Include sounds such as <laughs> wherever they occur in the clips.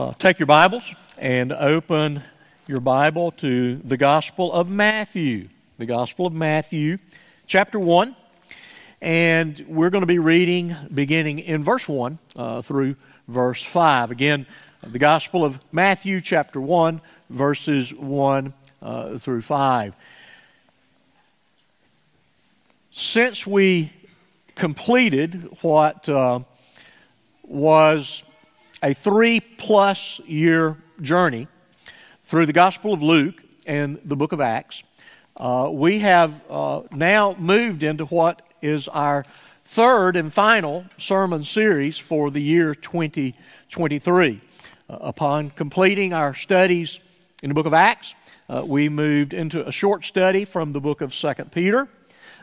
Uh, take your Bibles and open your Bible to the Gospel of Matthew. The Gospel of Matthew, chapter 1. And we're going to be reading beginning in verse 1 uh, through verse 5. Again, the Gospel of Matthew, chapter 1, verses 1 uh, through 5. Since we completed what uh, was a three plus year journey through the Gospel of Luke and the book of Acts. Uh, we have uh, now moved into what is our third and final sermon series for the year 2023. Uh, upon completing our studies in the book of Acts, uh, we moved into a short study from the book of 2 Peter.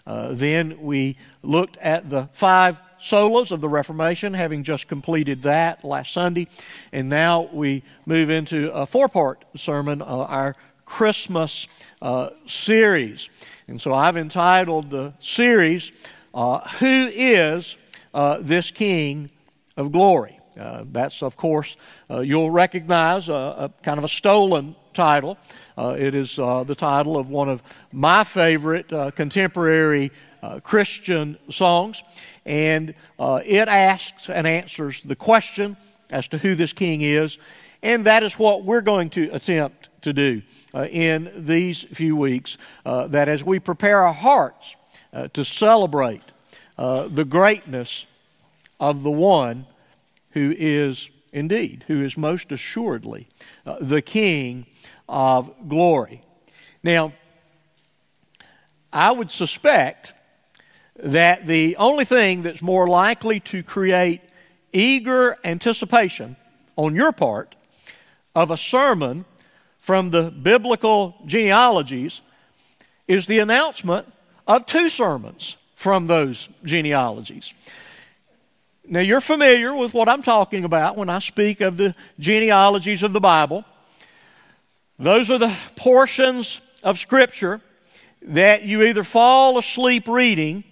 Uh, then we looked at the five solas of the Reformation, having just completed that last Sunday. And now we move into a four part sermon, uh, our Christmas uh, series. And so I've entitled the series, uh, Who is uh, This King of Glory? Uh, that's, of course, uh, you'll recognize a, a, kind of a stolen title. it is the title of one of my favorite contemporary Christian songs and uh, it asks and answers the question as to who this king is, and that is what we're going to attempt to do uh, in these few weeks. Uh, that as we prepare our hearts uh, to celebrate uh, the greatness of the one who is indeed, who is most assuredly uh, the King of glory. Now, I would suspect that the only thing that's more likely to create eager anticipation on your part of a sermon from the biblical genealogies is the announcement of two sermons from those genealogies. Now, you're familiar with what I'm talking about when I speak of the genealogies of the Bible. Those are the portions of Scripture that you either fall asleep reading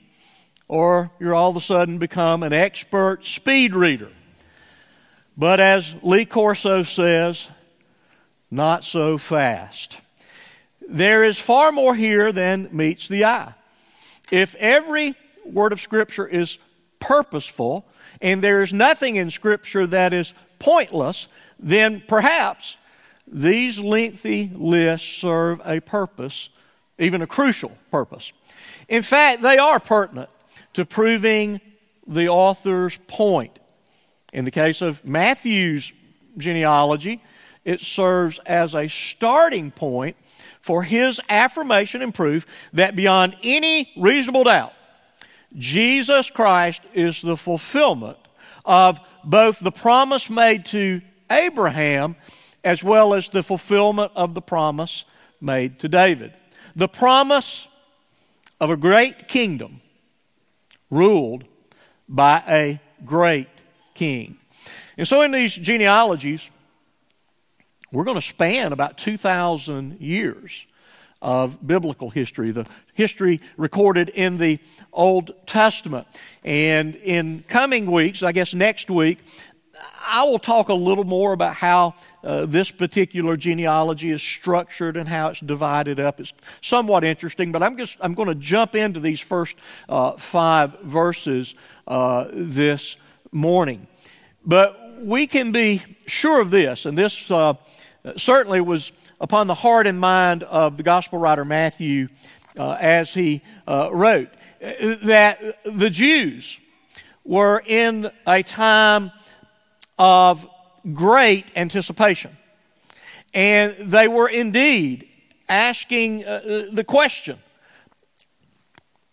or you're all of a sudden become an expert speed reader. But as Lee Corso says, not so fast. There is far more here than meets the eye. If every word of Scripture is purposeful and there is nothing in Scripture that is pointless, then perhaps these lengthy lists serve a purpose, even a crucial purpose. In fact, they are pertinent to proving the author's point. In the case of Matthew's genealogy, it serves as a starting point for his affirmation and proof that beyond any reasonable doubt, Jesus Christ is the fulfillment of both the promise made to Abraham as well as the fulfillment of the promise made to David. The promise of a great kingdom ruled by a great king. And so, in these genealogies, we're going to span about 2,000 years of biblical history, the history recorded in the Old Testament. And in coming weeks, I guess next week, I will talk a little more about how uh, this particular genealogy is structured and how it's divided up. It's somewhat interesting, but I'm just I'm going to jump into these first uh, five verses uh, this morning. But we can be sure of this, and this uh, certainly was upon the heart and mind of the gospel writer Matthew uh, as he uh, wrote that the Jews were in a time of great anticipation. And they were indeed asking uh, uh, the question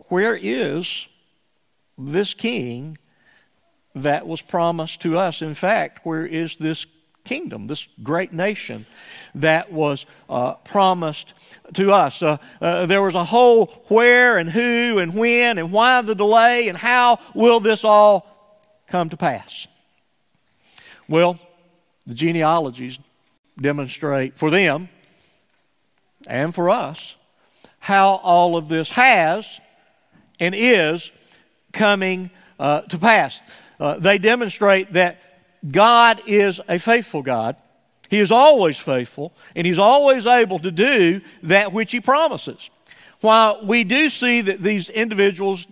where is this king that was promised to us? In fact, where is this kingdom, this great nation that was uh, promised to us. Uh, uh, there was a whole where and who and when and why the delay and how will this all come to pass. Well, the genealogies demonstrate for them and for us how all of this has and is coming uh, to pass. Uh, they demonstrate that God is a faithful God. He is always faithful, and He's always able to do that which He promises. While we do see that these individuals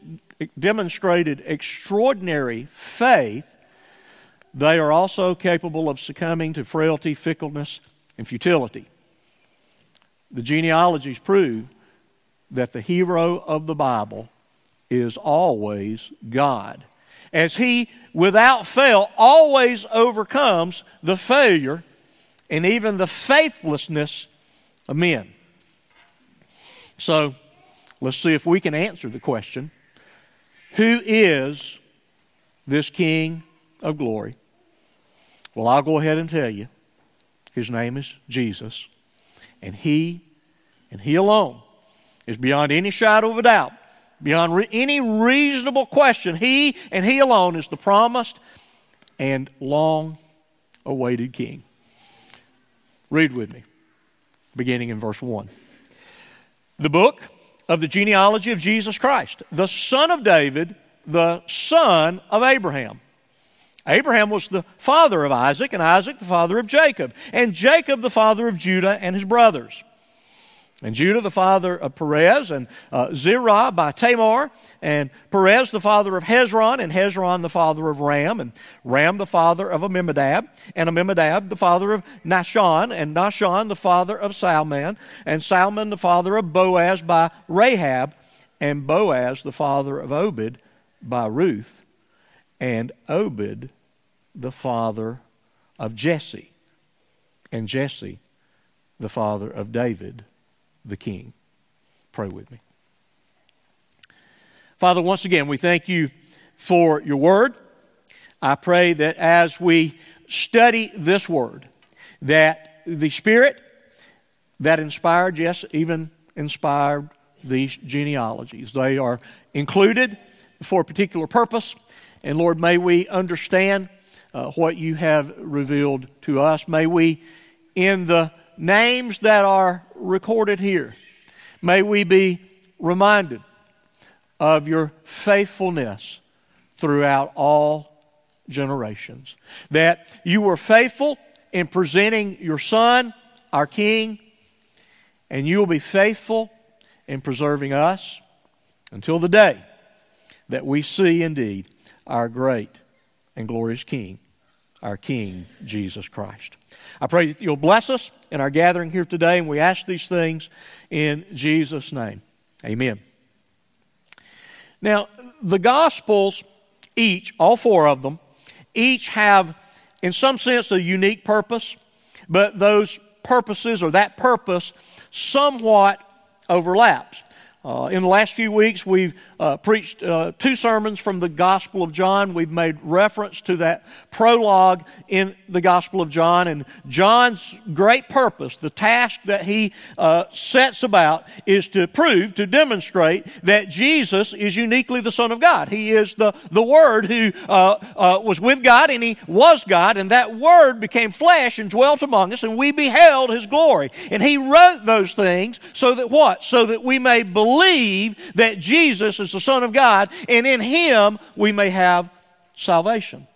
demonstrated extraordinary faith, they are also capable of succumbing to frailty, fickleness, and futility. The genealogies prove that the hero of the Bible is always God, as he, without fail, always overcomes the failure and even the faithlessness of men. So, let's see if we can answer the question Who is this King of glory? Well, I'll go ahead and tell you. His name is Jesus. And He, and He alone, is beyond any shadow of a doubt, beyond re- any reasonable question. He and He alone is the promised and long awaited King. Read with me, beginning in verse 1. The book of the genealogy of Jesus Christ, the son of David, the son of Abraham. Abraham was the father of Isaac, and Isaac the father of Jacob, and Jacob the father of Judah and his brothers. And Judah the father of Perez, and uh, Zerah by Tamar, and Perez the father of Hezron, and Hezron the father of Ram, and Ram the father of Amminadab, and Amminadab the father of Nahshon, and Nahshon the father of Salmon, and Salmon the father of Boaz by Rahab, and Boaz the father of Obed by Ruth, and Obed the father of Jesse, and Jesse the father of David the King. Pray with me. Father, once again, we thank you for your word. I pray that as we study this word, that the Spirit that inspired, yes, even inspired these genealogies, they are included for a particular purpose. And Lord, may we understand uh, what you have revealed to us. May we, in the names that are recorded here, may we be reminded of your faithfulness throughout all generations. That you were faithful in presenting your Son, our King, and you will be faithful in preserving us until the day that we see indeed our great and glorious King, our King, Jesus Christ. I pray that you'll bless us in our gathering here today, and we ask these things in Jesus' name. Amen. Now, the Gospels, each, all four of them, each have, in some sense, a unique purpose, but those purposes or that purpose somewhat overlaps. Uh, in the last few weeks, we've uh, preached uh, two sermons from the Gospel of John. We've made reference to that prologue in the Gospel of John. And John's great purpose, the task that he uh, sets about, is to prove, to demonstrate that Jesus is uniquely the Son of God. He is the, the Word who uh, uh, was with God and he was God, and that Word became flesh and dwelt among us, and we beheld his glory. And he wrote those things so that what? So that we may believe believe that Jesus is the Son of God, and in Him we may have salvation.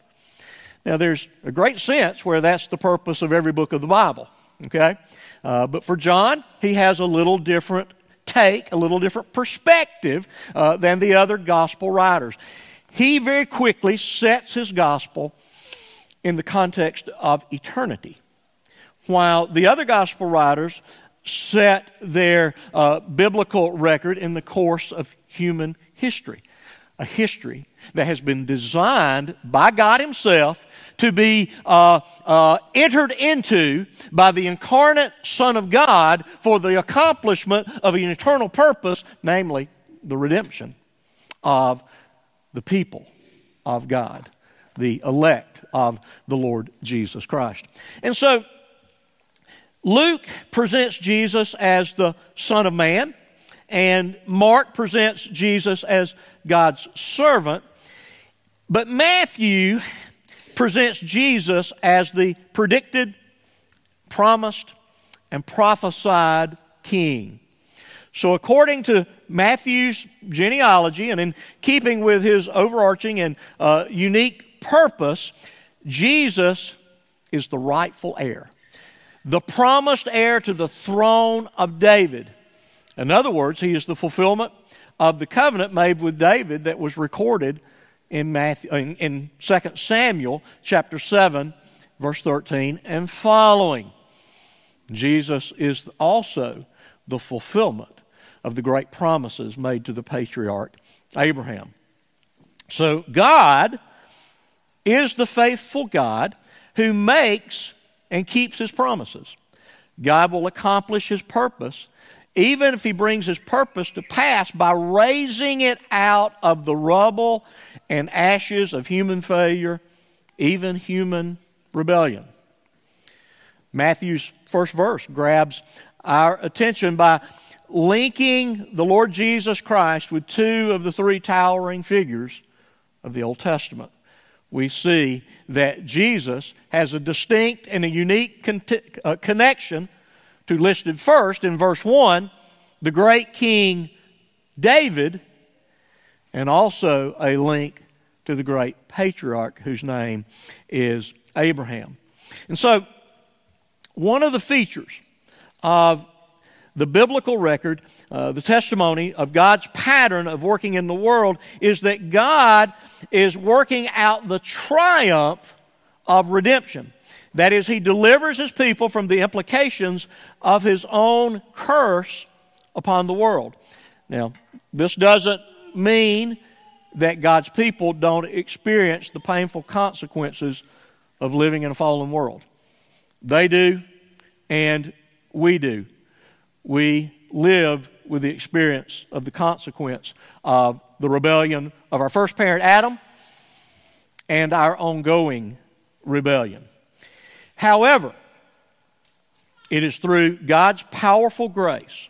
Now, there's a great sense where that's the purpose of every book of the Bible, okay? Uh, but for John, he has a little different take, a little different perspective uh, than the other gospel writers. He very quickly sets his gospel in the context of eternity, while the other gospel writers set their uh, biblical record in the course of human history. A history that has been designed by God Himself to be uh, uh, entered into by the incarnate Son of God for the accomplishment of an eternal purpose, namely the redemption of the people of God, the elect of the Lord Jesus Christ. And so, Luke presents Jesus as the Son of Man, and Mark presents Jesus as God's servant. But Matthew presents Jesus as the predicted, promised, and prophesied king. So, according to Matthew's genealogy, and in keeping with his overarching and uh, unique purpose, Jesus is the rightful heir, the promised heir to the throne of David. In other words, he is the fulfillment of the covenant made with David that was recorded in, Matthew, in, in 2 Samuel chapter 7, verse 13 and following. Jesus is also the fulfillment of the great promises made to the patriarch Abraham. So, God is the faithful God who makes and keeps his promises. God will accomplish his purpose even if he brings his purpose to pass by raising it out of the rubble and ashes of human failure, even human rebellion. Matthew's first verse grabs our attention by linking the Lord Jesus Christ with two of the three towering figures of the Old Testament. We see that Jesus has a distinct and a unique con- uh, connection to listed first in verse 1 the great king David, and also a link to the great patriarch whose name is Abraham. And so, one of the features of the biblical record, uh, the testimony of God's pattern of working in the world, is that God is working out the triumph of redemption. That is, He delivers His people from the implications of His own curse upon the world. Now, this doesn't mean that God's people don't experience the painful consequences of living in a fallen world. They do, and we do. We live with the experience of the consequence of the rebellion of our first parent, Adam, and our ongoing rebellion. However, it is through God's powerful grace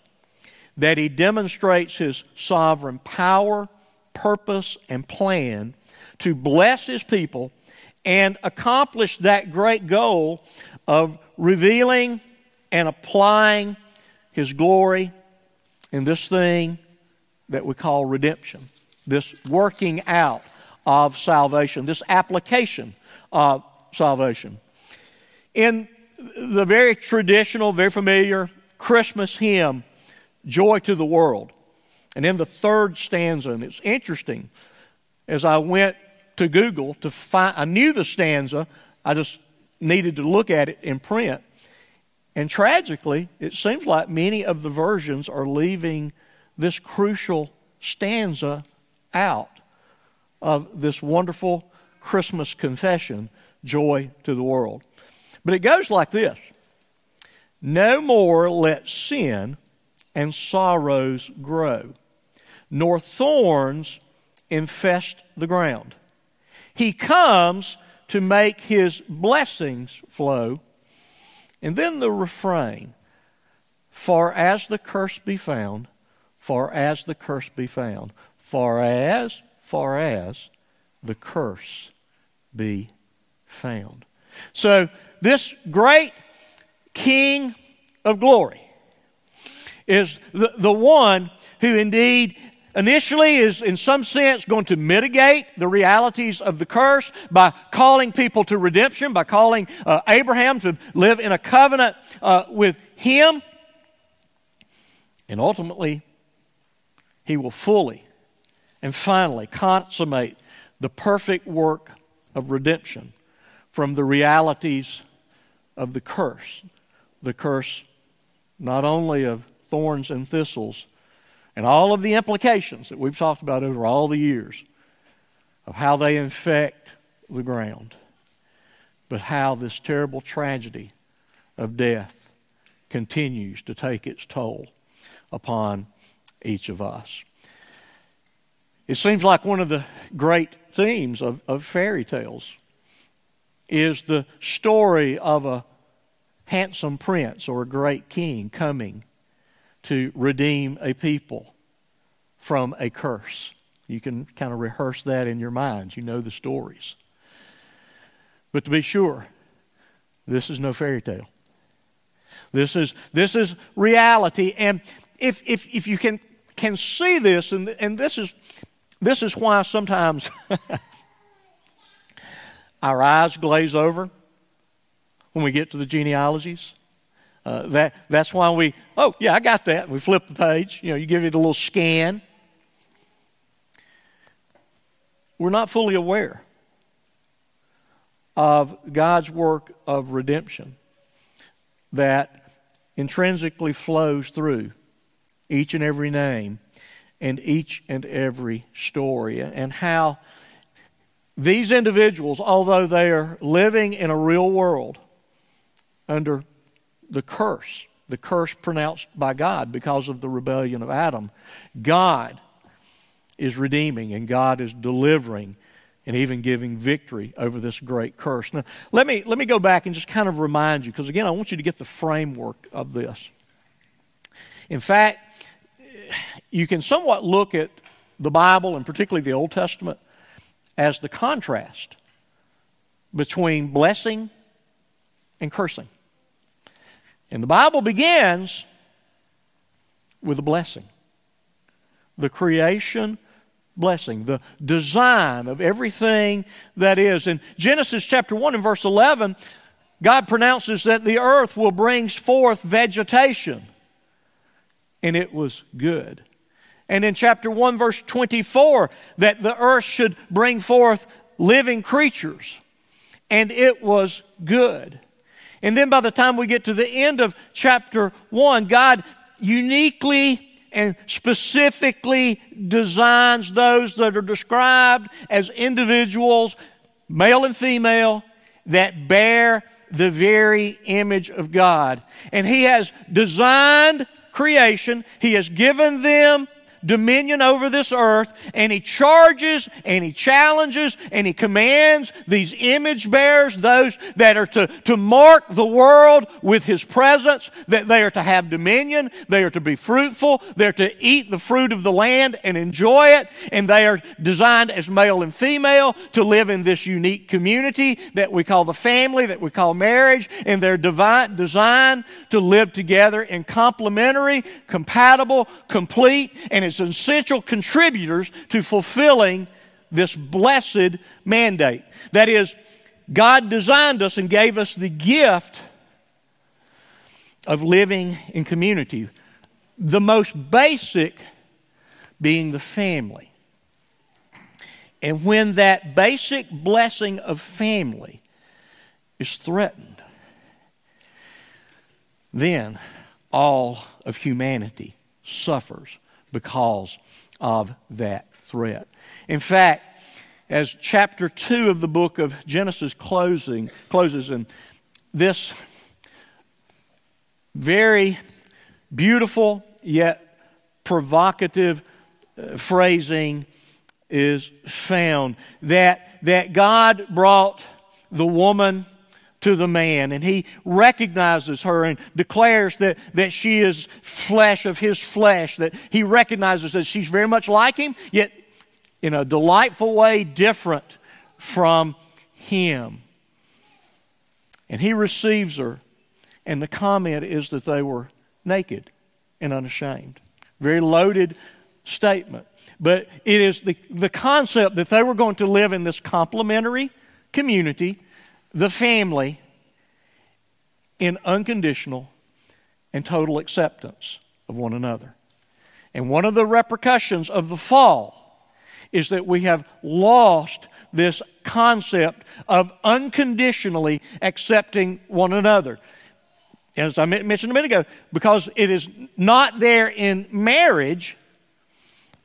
that He demonstrates His sovereign power, purpose, and plan to bless His people and accomplish that great goal of revealing and applying His glory in this thing that we call redemption, this working out of salvation, this application of salvation. In the very traditional, very familiar Christmas hymn, Joy to the World, and in the third stanza, and it's interesting, as I went to Google to find, I knew the stanza, I just needed to look at it in print. And tragically, it seems like many of the versions are leaving this crucial stanza out of this wonderful Christmas confession, Joy to the World. But it goes like this No more let sin and sorrows grow, nor thorns infest the ground. He comes to make his blessings flow. And then the refrain For as the curse be found, for as the curse be found, for as, for as the curse be found. So, this great King of glory is the, the one who indeed initially is in some sense going to mitigate the realities of the curse by calling people to redemption, by calling uh, Abraham to live in a covenant uh, with him. And ultimately, he will fully and finally consummate the perfect work of redemption from the realities of the curse. The curse not only of thorns and thistles, and all of the implications that we've talked about over all the years of how they infect the ground, but how this terrible tragedy of death continues to take its toll upon each of us. It seems like one of the great themes of, of fairy tales is the story of a handsome prince or a great king coming to redeem a people from a curse. You can kind of rehearse that in your minds. You know the stories. But to be sure, this is no fairy tale. This is, this is reality. And if, if, if you can, can see this, and, and this, is, this is why sometimes <laughs> our eyes glaze over when we get to the genealogies. Uh, that, that's why we, oh, yeah, I got that. We flip the page. You know, you give it a little scan. We're not fully aware of God's work of redemption that intrinsically flows through each and every name and each and every story, and how these individuals, although they are living in a real world under the curse, the curse pronounced by God because of the rebellion of Adam, God is redeeming and God is delivering and even giving victory over this great curse. Now, let me, let me go back and just kind of remind you, because again, I want you to get the framework of this. In fact, you can somewhat look at the Bible, and particularly the Old Testament, as the contrast between blessing and cursing. And the Bible begins with a blessing the creation blessing, the design of everything that is. In Genesis chapter 1 and verse 11, God pronounces that the earth will bring forth vegetation, and it was good. And in chapter 1, verse 24, that the earth should bring forth living creatures, and it was good. And then by the time we get to the end of chapter 1, God uniquely and specifically designs those that are described as individuals, male and female, that bear the very image of God. And He has designed creation, He has given them dominion over this earth, and he charges and he challenges and he commands these image bearers, those that are to, to mark the world with his presence, that they are to have dominion, they are to be fruitful, they're to eat the fruit of the land and enjoy it, and they are designed as male and female to live in this unique community that we call the family, that we call marriage, and they're divine, designed to live together in complementary, compatible, complete, and as essential contributors to fulfilling this blessed mandate. That is, God designed us and gave us the gift of living in community. The most basic being the family. And when that basic blessing of family is threatened, then all of humanity suffers because of that threat. In fact, as chapter 2 of the book of Genesis closing closes and this very beautiful yet provocative uh, phrasing is found that that God brought the woman to the man. And he recognizes her and declares that, that she is flesh of his flesh, that he recognizes that she's very much like him, yet in a delightful way different from him. And he receives her, and the comment is that they were naked and unashamed. Very loaded statement. But it is the, the concept that they were going to live in this complementary community the family in unconditional and total acceptance of one another. And one of the repercussions of the fall is that we have lost this concept of unconditionally accepting one another. As I mentioned a minute ago, because it is not there in marriage,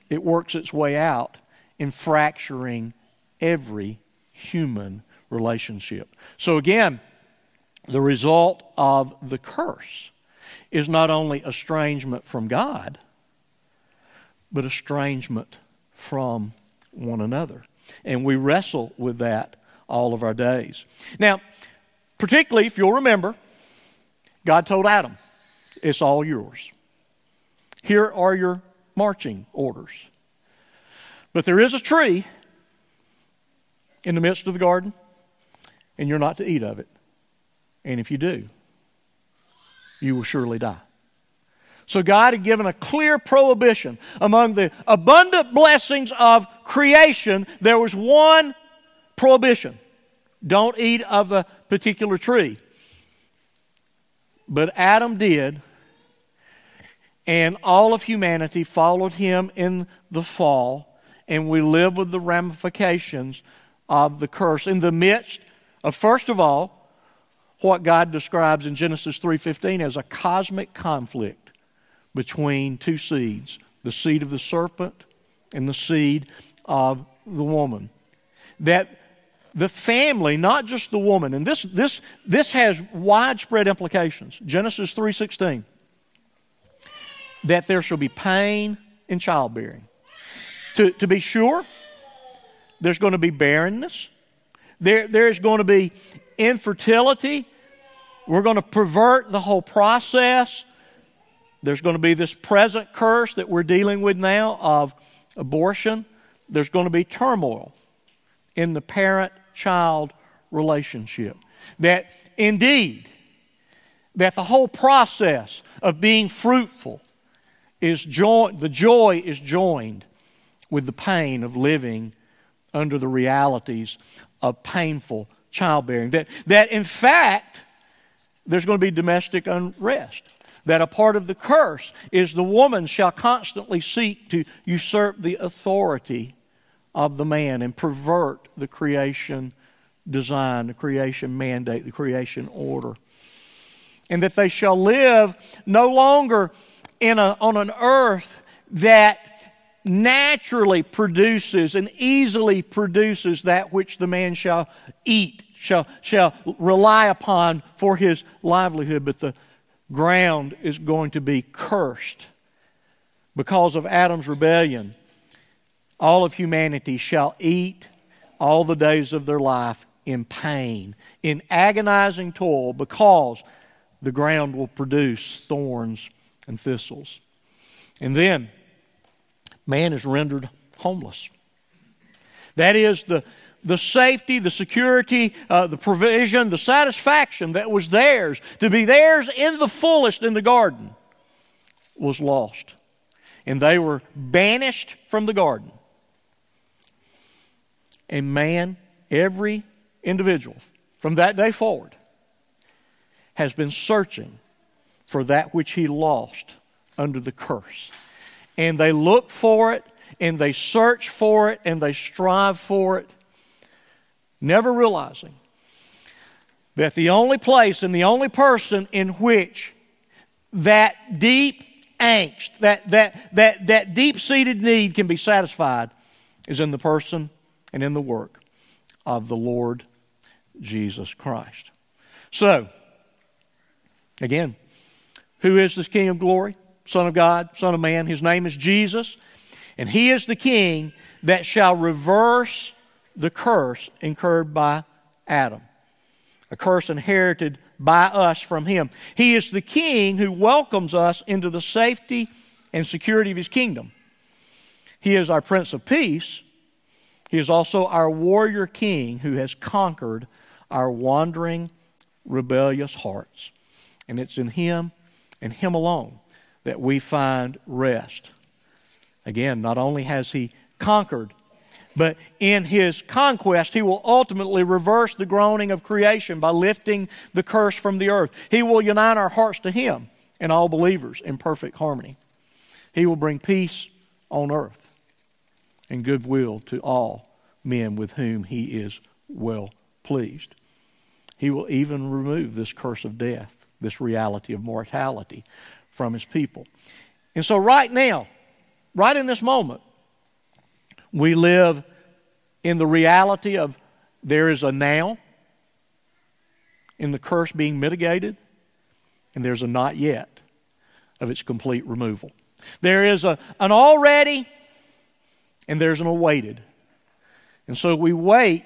it works its way out in fracturing every human relationship. So, again, the result of the curse is not only estrangement from God, but estrangement from one another. And we wrestle with that all of our days. Now, particularly if you'll remember, God told Adam, It's all yours. Here are your marching orders. But there is a tree in the midst of the garden, and you're not to eat of it. And if you do, you will surely die. So God had given a clear prohibition. Among the abundant blessings of creation, there was one prohibition don't eat of a particular tree. But Adam did, and all of humanity followed him in the fall, and we live with the ramifications of the curse in the midst of, first of all, what God describes in Genesis 3:15 as a cosmic conflict between two seeds, the seed of the serpent and the seed of the woman. That the family, not just the woman, and this, this, this has widespread implications. Genesis 3.16, that there shall be pain in childbearing. To, to be sure, there's going to be barrenness. There, there's going to be infertility. We're going to pervert the whole process. There's going to be this present curse that we're dealing with now of abortion. There's going to be turmoil in the parent child relationship. That indeed, that the whole process of being fruitful is joined, the joy is joined with the pain of living under the realities of painful childbearing. That, that in fact, there's going to be domestic unrest. That a part of the curse is the woman shall constantly seek to usurp the authority of the man and pervert the creation design, the creation mandate, the creation order. And that they shall live no longer in a, on an earth that naturally produces and easily produces that which the man shall eat, shall, shall rely upon for his livelihood, but the ground is going to be cursed because of Adam's rebellion all of humanity shall eat all the days of their life in pain, in agonizing toil, because the ground will produce thorns and thistles. And then man is rendered homeless. That is the, the safety, the security, uh, the provision, the satisfaction that was theirs, to be theirs in the fullest in the garden, was lost. And they were banished from the garden. And man, every individual from that day forward has been searching for that which he lost under the curse. And they look for it, and they search for it, and they strive for it, never realizing that the only place and the only person in which that deep angst, that, that, that, that deep seated need can be satisfied is in the person and in the work of the Lord Jesus Christ. So, again, who is this King of glory? Son of God, Son of man. His name is Jesus. And he is the King that shall reverse the curse incurred by Adam, a curse inherited by us from him. He is the King who welcomes us into the safety and security of his kingdom. He is our Prince of Peace he is also our warrior king who has conquered our wandering, rebellious hearts. And it's in Him and Him alone that we find rest. Again, not only has He conquered, but in His conquest, He will ultimately reverse the groaning of creation by lifting the curse from the earth. He will unite our hearts to Him and all believers in perfect harmony. He will bring peace on earth and goodwill to all men with whom he is well pleased. He will even remove this curse of death, this reality of mortality from his people. And so, right now, right in this moment, we live in the reality of there is a now in the curse being mitigated, and there's a not yet of its complete removal. There is a, an already and there's an awaited. And so we wait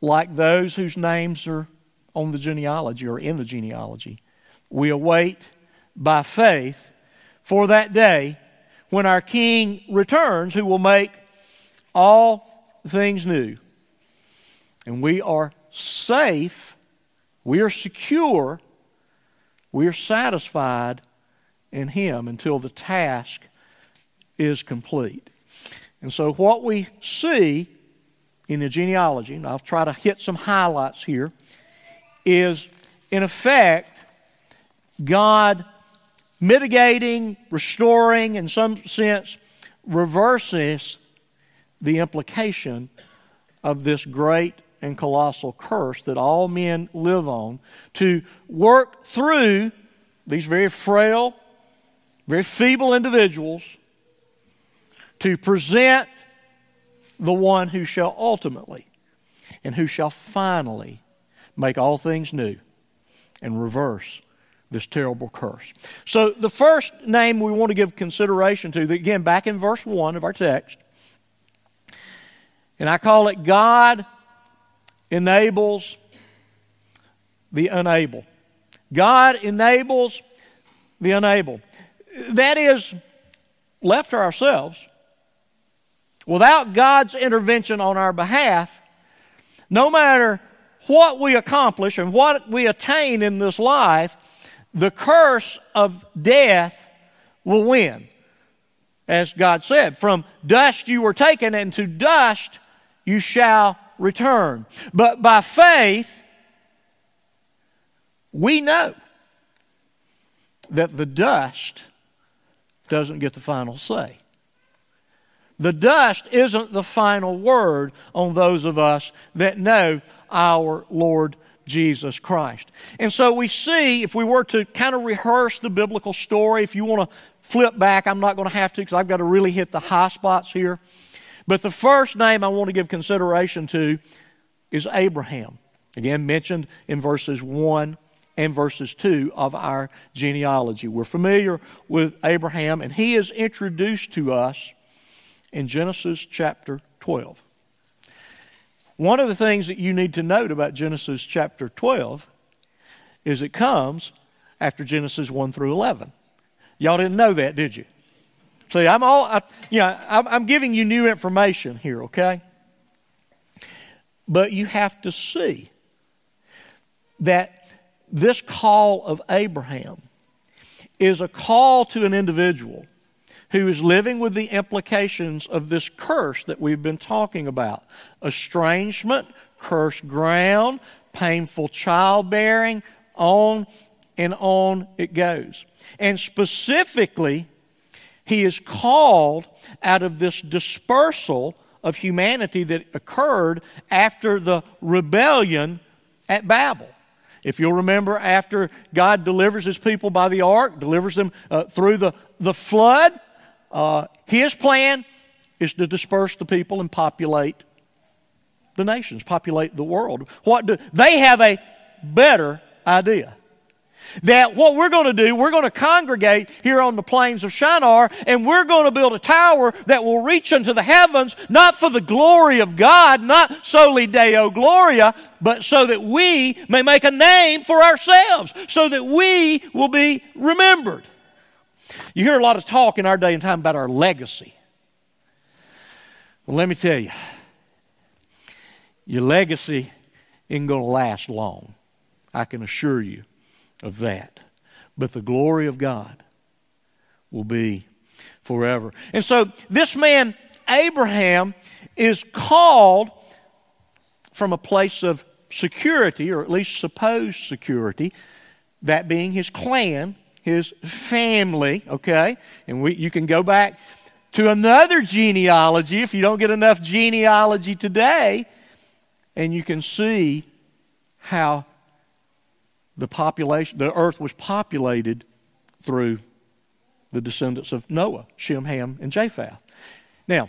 like those whose names are on the genealogy or in the genealogy. We await by faith for that day when our King returns, who will make all things new. And we are safe, we are secure, we are satisfied in Him until the task is complete. And so, what we see in the genealogy, and I'll try to hit some highlights here, is in effect God mitigating, restoring, in some sense, reverses the implication of this great and colossal curse that all men live on to work through these very frail, very feeble individuals to present the one who shall ultimately and who shall finally make all things new and reverse this terrible curse. So, the first name we want to give consideration to, again, back in verse 1 of our text, and I call it God enables the unable. God enables the unable. That is, left to ourselves, without God's intervention on our behalf, no matter what we accomplish and what we attain in this life, the curse of death will win. As God said, from dust you were taken, and to dust you shall return. But by faith, we know that the dust doesn't get the final say. The dust isn't the final word on those of us that know our Lord Jesus Christ. And so we see, if we were to kind of rehearse the biblical story, if you want to flip back, I'm not going to have to because I've got to really hit the high spots here. But the first name I want to give consideration to is Abraham. Again, mentioned in verses 1 and verses 2 of our genealogy. We're familiar with Abraham, and he is introduced to us in Genesis chapter 12. One of the things that you need to note about Genesis chapter 12 is it comes after Genesis 1 through 11. Y'all didn't know that, did you? See, I'm all, I, you know, I'm, I'm giving you new information here, okay? But you have to see that this call of Abraham is a call to an individual who is living with the implications of this curse that we've been talking about estrangement, cursed ground, painful childbearing, on and on it goes. And specifically, he is called out of this dispersal of humanity that occurred after the rebellion at Babel. If you'll remember, after God delivers his people by the ark, delivers them uh, through the, the flood, uh, his plan is to disperse the people and populate the nations, populate the world. What do they have a better idea? That what we're going to do, we're going to congregate here on the plains of Shinar, and we're going to build a tower that will reach into the heavens, not for the glory of God, not soli Deo Gloria, but so that we may make a name for ourselves, so that we will be remembered. You hear a lot of talk in our day and time about our legacy. Well, let me tell you, your legacy isn't going to last long. I can assure you of that. But the glory of God will be forever. And so this man, Abraham, is called from a place of security, or at least supposed security, that being his clan, his family, okay? And we, you can go back to another genealogy if you don't get enough genealogy today, and you can see how the population, the earth was populated through the descendants of Noah, Shem, Ham, and Japheth. Now,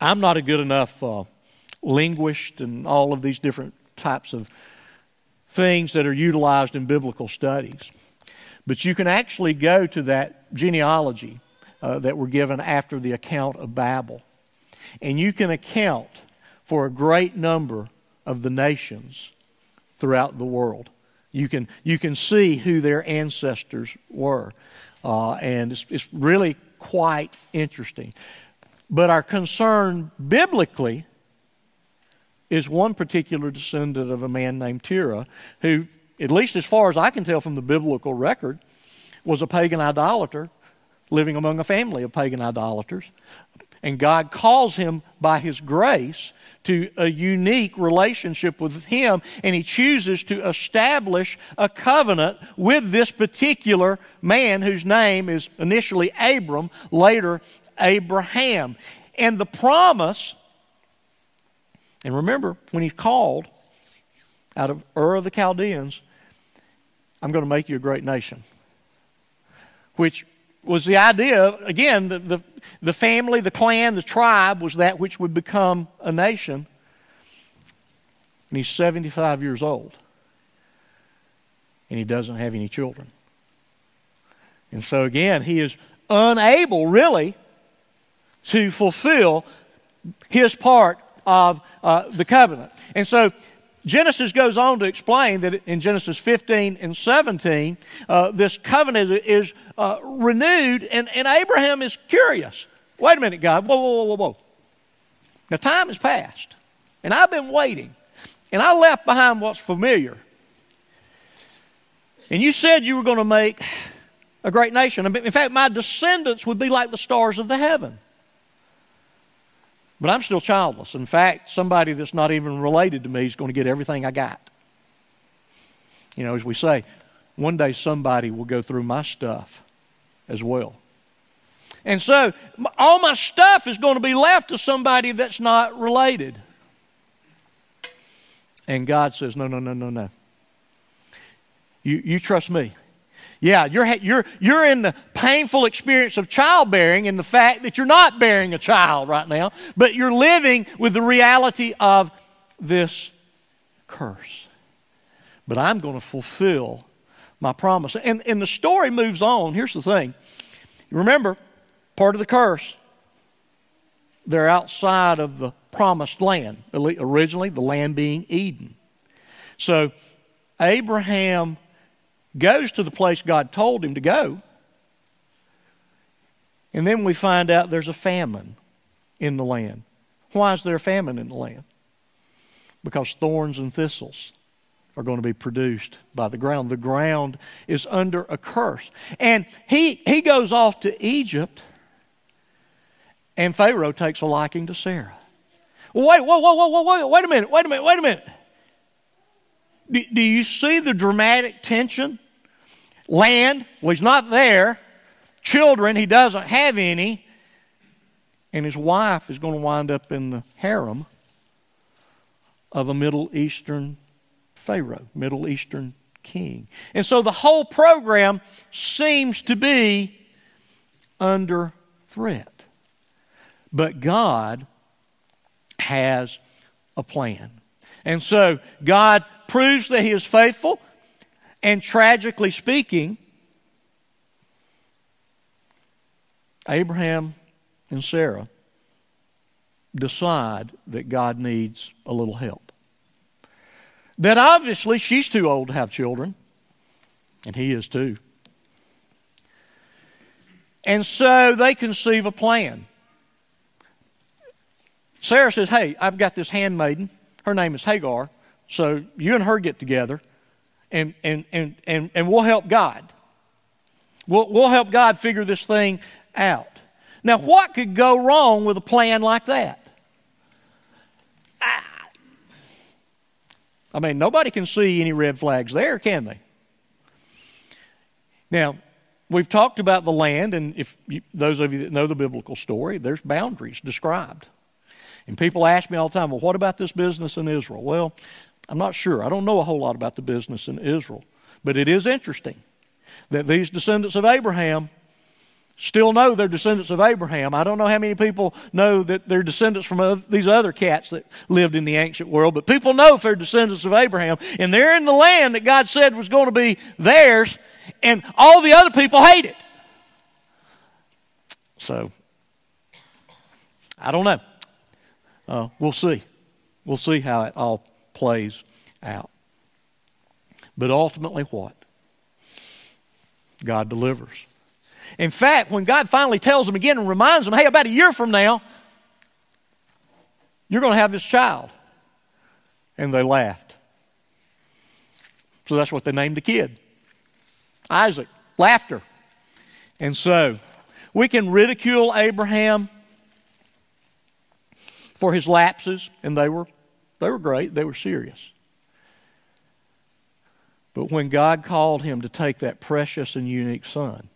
I'm not a good enough uh, linguist and all of these different types of things that are utilized in biblical studies. But you can actually go to that genealogy uh, that were given after the account of Babel, and you can account for a great number of the nations throughout the world. You can, you can see who their ancestors were, uh, and it's, it's really quite interesting. But our concern biblically is one particular descendant of a man named Terah, who at least as far as I can tell from the biblical record, was a pagan idolater living among a family of pagan idolaters. And God calls him by his grace to a unique relationship with him, and he chooses to establish a covenant with this particular man whose name is initially Abram, later Abraham. And the promise, and remember, when he's called out of Ur of the Chaldeans, I'm going to make you a great nation. Which was the idea, again, the, the, the family, the clan, the tribe was that which would become a nation. And he's 75 years old. And he doesn't have any children. And so, again, he is unable, really, to fulfill his part of uh, the covenant. And so, Genesis goes on to explain that in Genesis 15 and 17, uh, this covenant is uh, renewed, and, and Abraham is curious. Wait a minute, God. Whoa, whoa, whoa, whoa. Now, time has passed, and I've been waiting, and I left behind what's familiar. And you said you were going to make a great nation. In fact, my descendants would be like the stars of the heaven. But I'm still childless. In fact, somebody that's not even related to me is going to get everything I got. You know, as we say, one day somebody will go through my stuff as well. And so all my stuff is going to be left to somebody that's not related. And God says, No, no, no, no, no. You, you trust me. Yeah, you're, you're, you're in the painful experience of childbearing and the fact that you're not bearing a child right now, but you're living with the reality of this curse. But I'm going to fulfill my promise. And, and the story moves on. Here's the thing remember, part of the curse, they're outside of the promised land, originally, the land being Eden. So, Abraham goes to the place God told him to go. And then we find out there's a famine in the land. Why is there a famine in the land? Because thorns and thistles are going to be produced by the ground. The ground is under a curse. And he, he goes off to Egypt, and Pharaoh takes a liking to Sarah. Wait, whoa, whoa, whoa, whoa, wait a minute, wait a minute, wait a minute. Do, do you see the dramatic tension? Land, well, he's not there. Children, he doesn't have any. And his wife is going to wind up in the harem of a Middle Eastern Pharaoh, Middle Eastern king. And so the whole program seems to be under threat. But God has a plan. And so God proves that He is faithful, and tragically speaking, Abraham and Sarah decide that God needs a little help. That obviously she's too old to have children, and he is too. And so they conceive a plan. Sarah says, Hey, I've got this handmaiden. Her name is Hagar. So you and her get together, and, and, and, and, and we'll help God. We'll, we'll help God figure this thing out. Now, what could go wrong with a plan like that? I mean, nobody can see any red flags there, can they? Now, we've talked about the land, and if you, those of you that know the biblical story, there's boundaries described. And people ask me all the time, well, what about this business in Israel? Well, I'm not sure. I don't know a whole lot about the business in Israel. But it is interesting that these descendants of Abraham still know they're descendants of Abraham. I don't know how many people know that they're descendants from these other cats that lived in the ancient world, but people know if they're descendants of Abraham. And they're in the land that God said was going to be theirs, and all the other people hate it. So, I don't know. Uh, we'll see. We'll see how it all plays out. But ultimately, what? God delivers. In fact, when God finally tells them again and reminds them, hey, about a year from now, you're going to have this child. And they laughed. So that's what they named the kid Isaac. Laughter. And so we can ridicule Abraham for his lapses, and they were, they were great, they were serious. But when God called him to take that precious and unique son,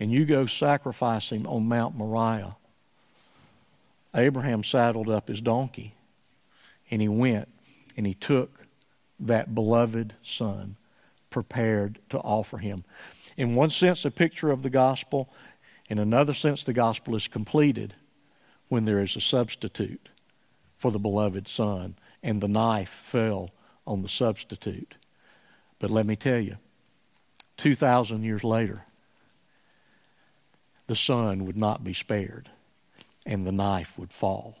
and you go sacrifice him on Mount Moriah, Abraham saddled up his donkey and he went and he took that beloved son prepared to offer him. In one sense, a picture of the gospel. In another sense, the gospel is completed when there is a substitute for the beloved son, and the knife fell on the substitute. But let me tell you, 2,000 years later, the son would not be spared, and the knife would fall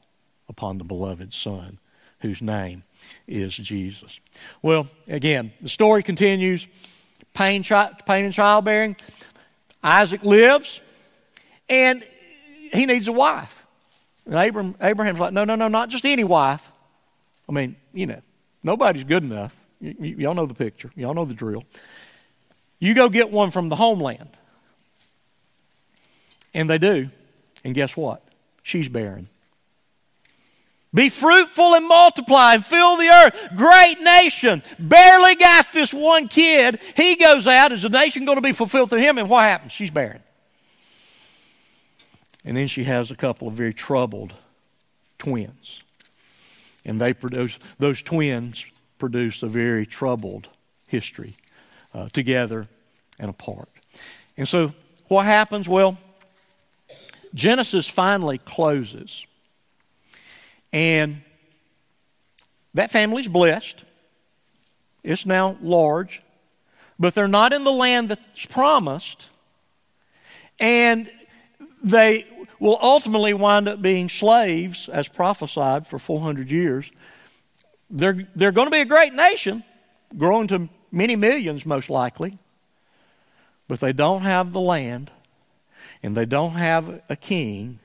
upon the beloved son, whose name is Jesus. Well, again, the story continues. Pain, pain and childbearing. Isaac lives, and he needs a wife. And Abraham, Abraham's like, no, no, no, not just any wife. I mean, you know, nobody's good enough. Y- y'all know the picture. Y'all know the drill. You go get one from the homeland. And they do. And guess what? She's barren. Be fruitful and multiply and fill the earth. Great nation. Barely got this one kid. He goes out. Is the nation going to be fulfilled through him? And what happens? She's barren. And then she has a couple of very troubled twins. And they produce, those twins produce a very troubled history uh, together and apart. And so what happens? Well, Genesis finally closes. And that family's blessed. It's now large, but they're not in the land that's promised. And they will ultimately wind up being slaves, as prophesied, for 400 years. They're, they're going to be a great nation, growing to many millions, most likely, but they don't have the land, and they don't have a king,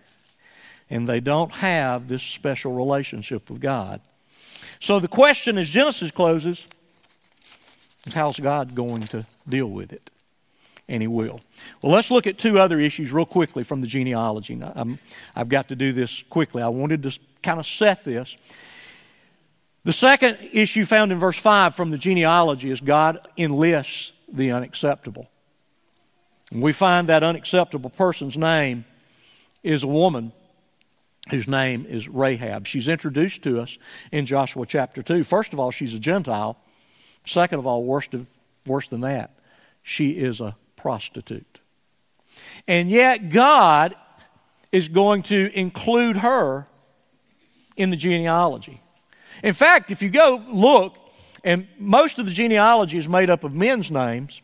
and they don't have this special relationship with God. So the question as Genesis closes is how's God going to deal with it? And He will. Well, let's look at two other issues real quickly from the genealogy. i have got to do this quickly. I wanted to kind of set this. The second issue found in verse 5 from the genealogy is God enlists the unacceptable. And we find that unacceptable person's name is a woman whose name is Rahab. She's introduced to us in Joshua chapter 2. First of all, she's a Gentile. Second of all, worse, than that, she is a prostitute. And yet, God is going to include her in the genealogy. In fact, if you go look, and most of the genealogy is made up of men's names,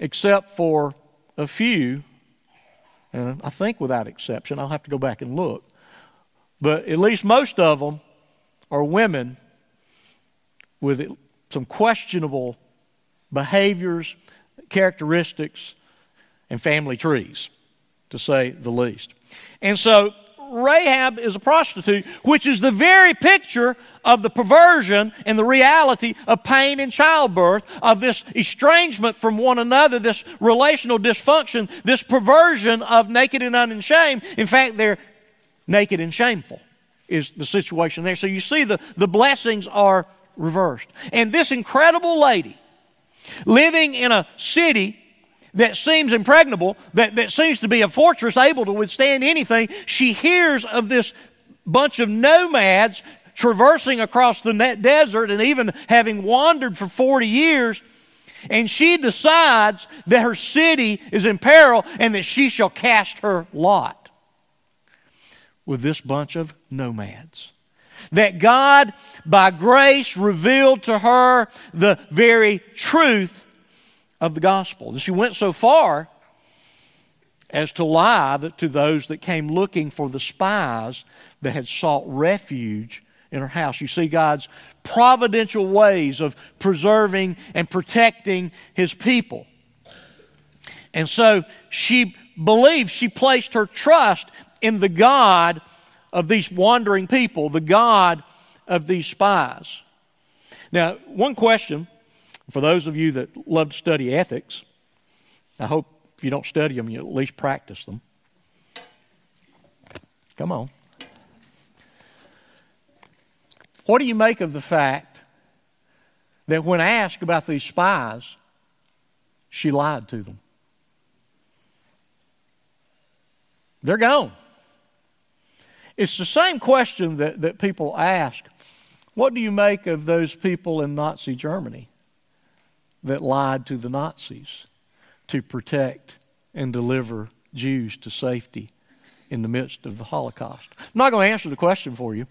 except for a few and I think without exception, I'll have to go back and look. But at least most of them are women with some questionable behaviors, characteristics, and family trees, to say the least. And so Rahab is a prostitute, which is the very picture of the perversion and the reality of pain and childbirth, of this estrangement from one another, this relational dysfunction, this perversion of naked and unashamed. In fact, they're naked and shameful, is the situation there. So you see, the, the blessings are reversed. And this incredible lady, living in a city that seems impregnable, that, that seems to be a fortress able to withstand anything, she hears of this bunch of nomads traversing across the desert and even having wandered for 40 years. And she decides that her city is in peril and that she shall cast her lot with this bunch of nomads. That God, by grace, revealed to her the very truth of the gospel. And she went so far as to lie to those that came looking for the spies that had sought refuge in her house. You see God's providential ways of preserving and protecting his people. And so she believed, she placed her trust in the God of these wandering people, the God of these spies. Now, one question for those of you that love to study ethics, I hope if you don't study them, you at least practice them. Come on. What do you make of the fact that when asked about these spies, she lied to them? They're gone. It's the same question that, that people ask What do you make of those people in Nazi Germany that lied to the Nazis to protect and deliver Jews to safety in the midst of the Holocaust? I'm not going to answer the question for you.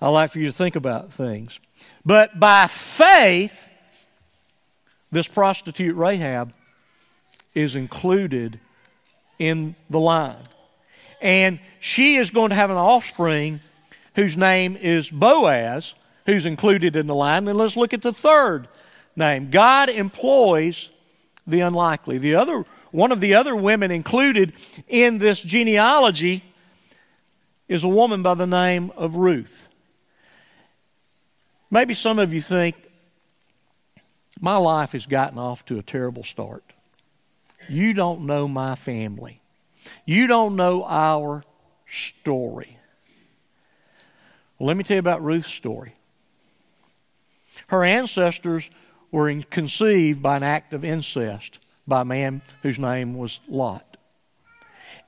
I like for you to think about things. But by faith, this prostitute Rahab is included in the line. And she is going to have an offspring whose name is Boaz, who's included in the line. And let's look at the third name. God employs the unlikely. The other one of the other women included in this genealogy is a woman by the name of Ruth. Maybe some of you think, my life has gotten off to a terrible start. You don't know my family. You don't know our story. Well, let me tell you about Ruth's story. Her ancestors were conceived by an act of incest by a man whose name was Lot.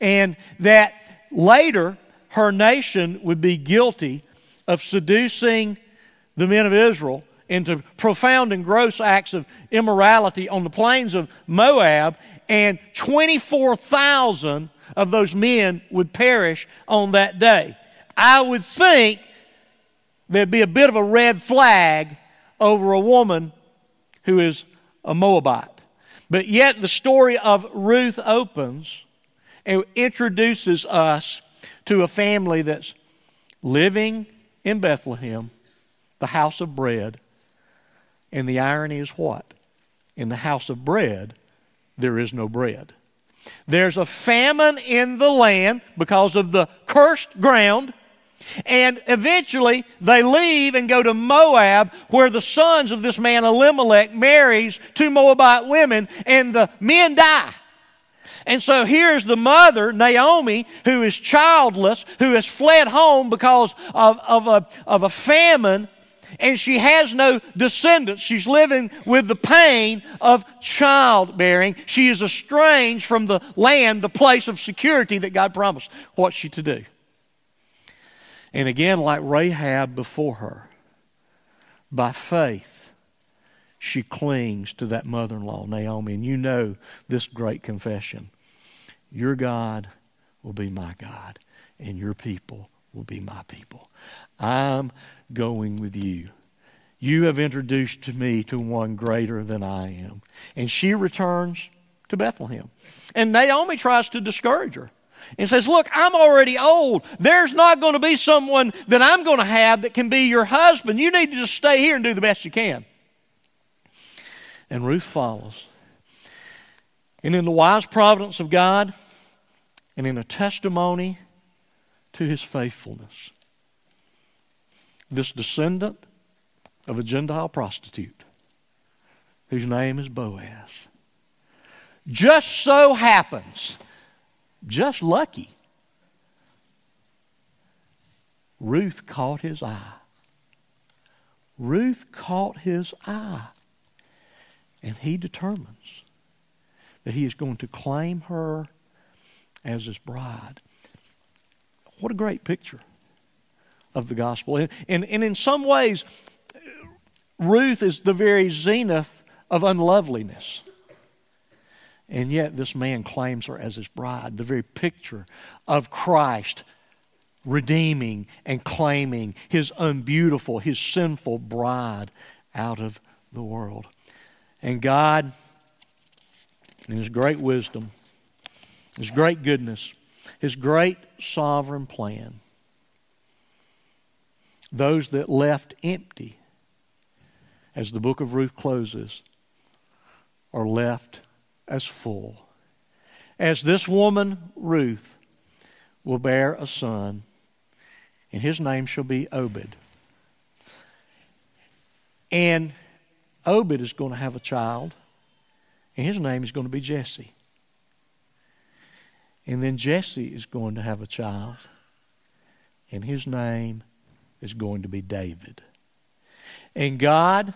And that later her nation would be guilty of seducing the men of Israel into profound and gross acts of immorality on the plains of Moab, and 24,000 of those men would perish on that day. I would think there'd be a bit of a red flag over a woman who is a Moabite. But yet, the story of Ruth opens and introduces us to a family that's living in Bethlehem the house of bread. And the irony is what? In the house of bread, there is no bread. There's a famine in the land because of the cursed ground. And eventually they leave and go to Moab, where the sons of this man Elimelech marries two Moabite women, and the men die. And so here's the mother, Naomi, who is childless, who has fled home because of, of, a, of a famine and she has no descendants. She's living with the pain of childbearing. She is estranged from the land, the place of security that God promised. What's she to do? And again, like Rahab before her, by faith, she clings to that mother in law, Naomi. And you know this great confession Your God will be my God, and your people will be my people. I'm going with you. You have introduced me to one greater than I am. And she returns to Bethlehem. And Naomi tries to discourage her and says, Look, I'm already old. There's not going to be someone that I'm going to have that can be your husband. You need to just stay here and do the best you can. And Ruth follows. And in the wise providence of God, and in a testimony to his faithfulness, this descendant of a Gentile prostitute whose name is Boaz. Just so happens, just lucky, Ruth caught his eye. Ruth caught his eye. And he determines that he is going to claim her as his bride. What a great picture of the gospel. And, and, and in some ways, Ruth is the very zenith of unloveliness. And yet, this man claims her as his bride, the very picture of Christ redeeming and claiming his unbeautiful, his sinful bride out of the world. And God, in his great wisdom, his great goodness, his great sovereign plan, those that left empty, as the book of Ruth closes, are left as full. As this woman, Ruth, will bear a son, and his name shall be Obed. And Obed is going to have a child, and his name is going to be Jesse. And then Jesse is going to have a child, and his name is going to be David. And God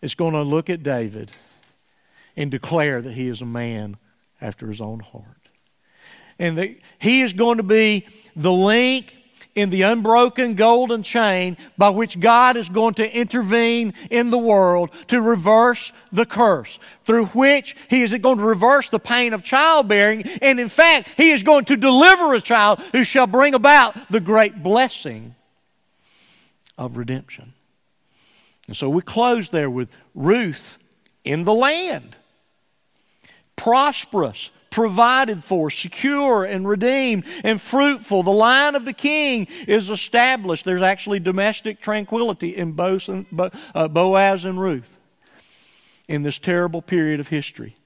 is going to look at David and declare that he is a man after his own heart. And that he is going to be the link in the unbroken golden chain by which God is going to intervene in the world to reverse the curse, through which He is going to reverse the pain of childbearing, and in fact, He is going to deliver a child who shall bring about the great blessing of redemption. And so we close there with Ruth in the land, prosperous, provided for, secure and redeemed and fruitful. The line of the king is established. There's actually domestic tranquility in uh, Boaz and Ruth in this terrible period of history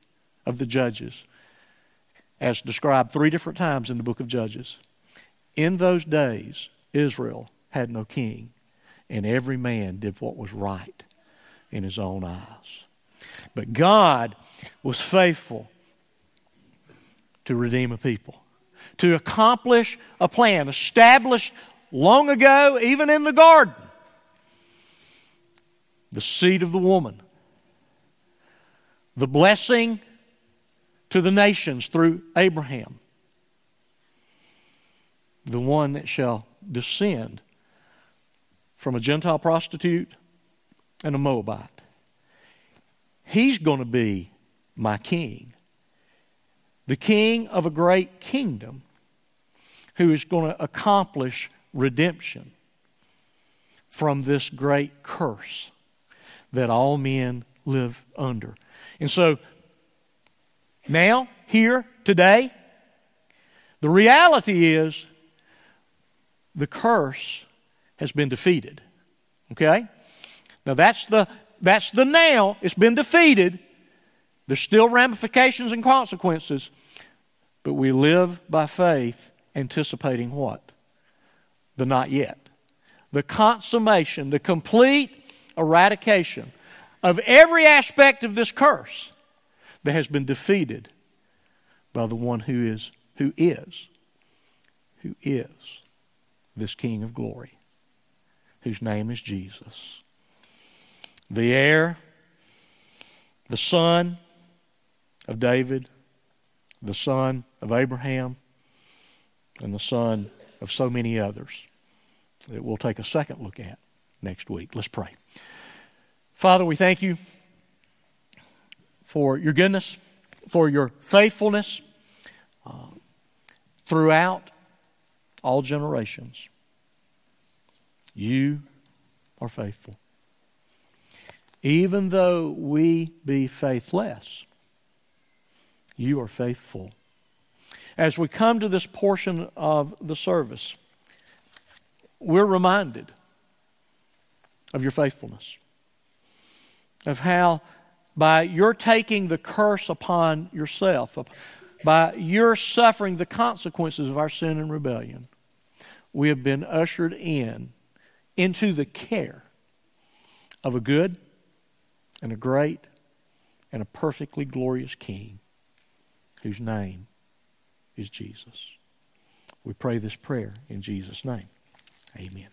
of the judges, as described three different times in the book of Judges. In those days, Israel had no king, and every man did what was right in his own eyes. But God was faithful to redeem a people, to accomplish a plan established long ago, even in the garden. The seed of the woman, the blessing to the nations through Abraham, the one that shall descend from a Gentile prostitute and a Moabite. He's going to be my king the king of a great kingdom who is going to accomplish redemption from this great curse that all men live under. And so, now, here, today, the reality is the curse has been defeated. Okay? Now that's the that's the now. It's been defeated. There's still ramifications and consequences, but we live by faith, anticipating what? The not yet. The consummation, the complete eradication of every aspect of this curse that has been defeated by the one who is, who is, who is this King of glory, whose name is Jesus. The heir, the son, of David, the son of Abraham, and the son of so many others that we'll take a second look at next week. Let's pray. Father, we thank you for your goodness, for your faithfulness uh, throughout all generations. You are faithful. Even though we be faithless, you are faithful. As we come to this portion of the service, we're reminded of your faithfulness, of how by your taking the curse upon yourself, by your suffering the consequences of our sin and rebellion, we have been ushered in into the care of a good and a great and a perfectly glorious King whose name is Jesus. We pray this prayer in Jesus' name. Amen.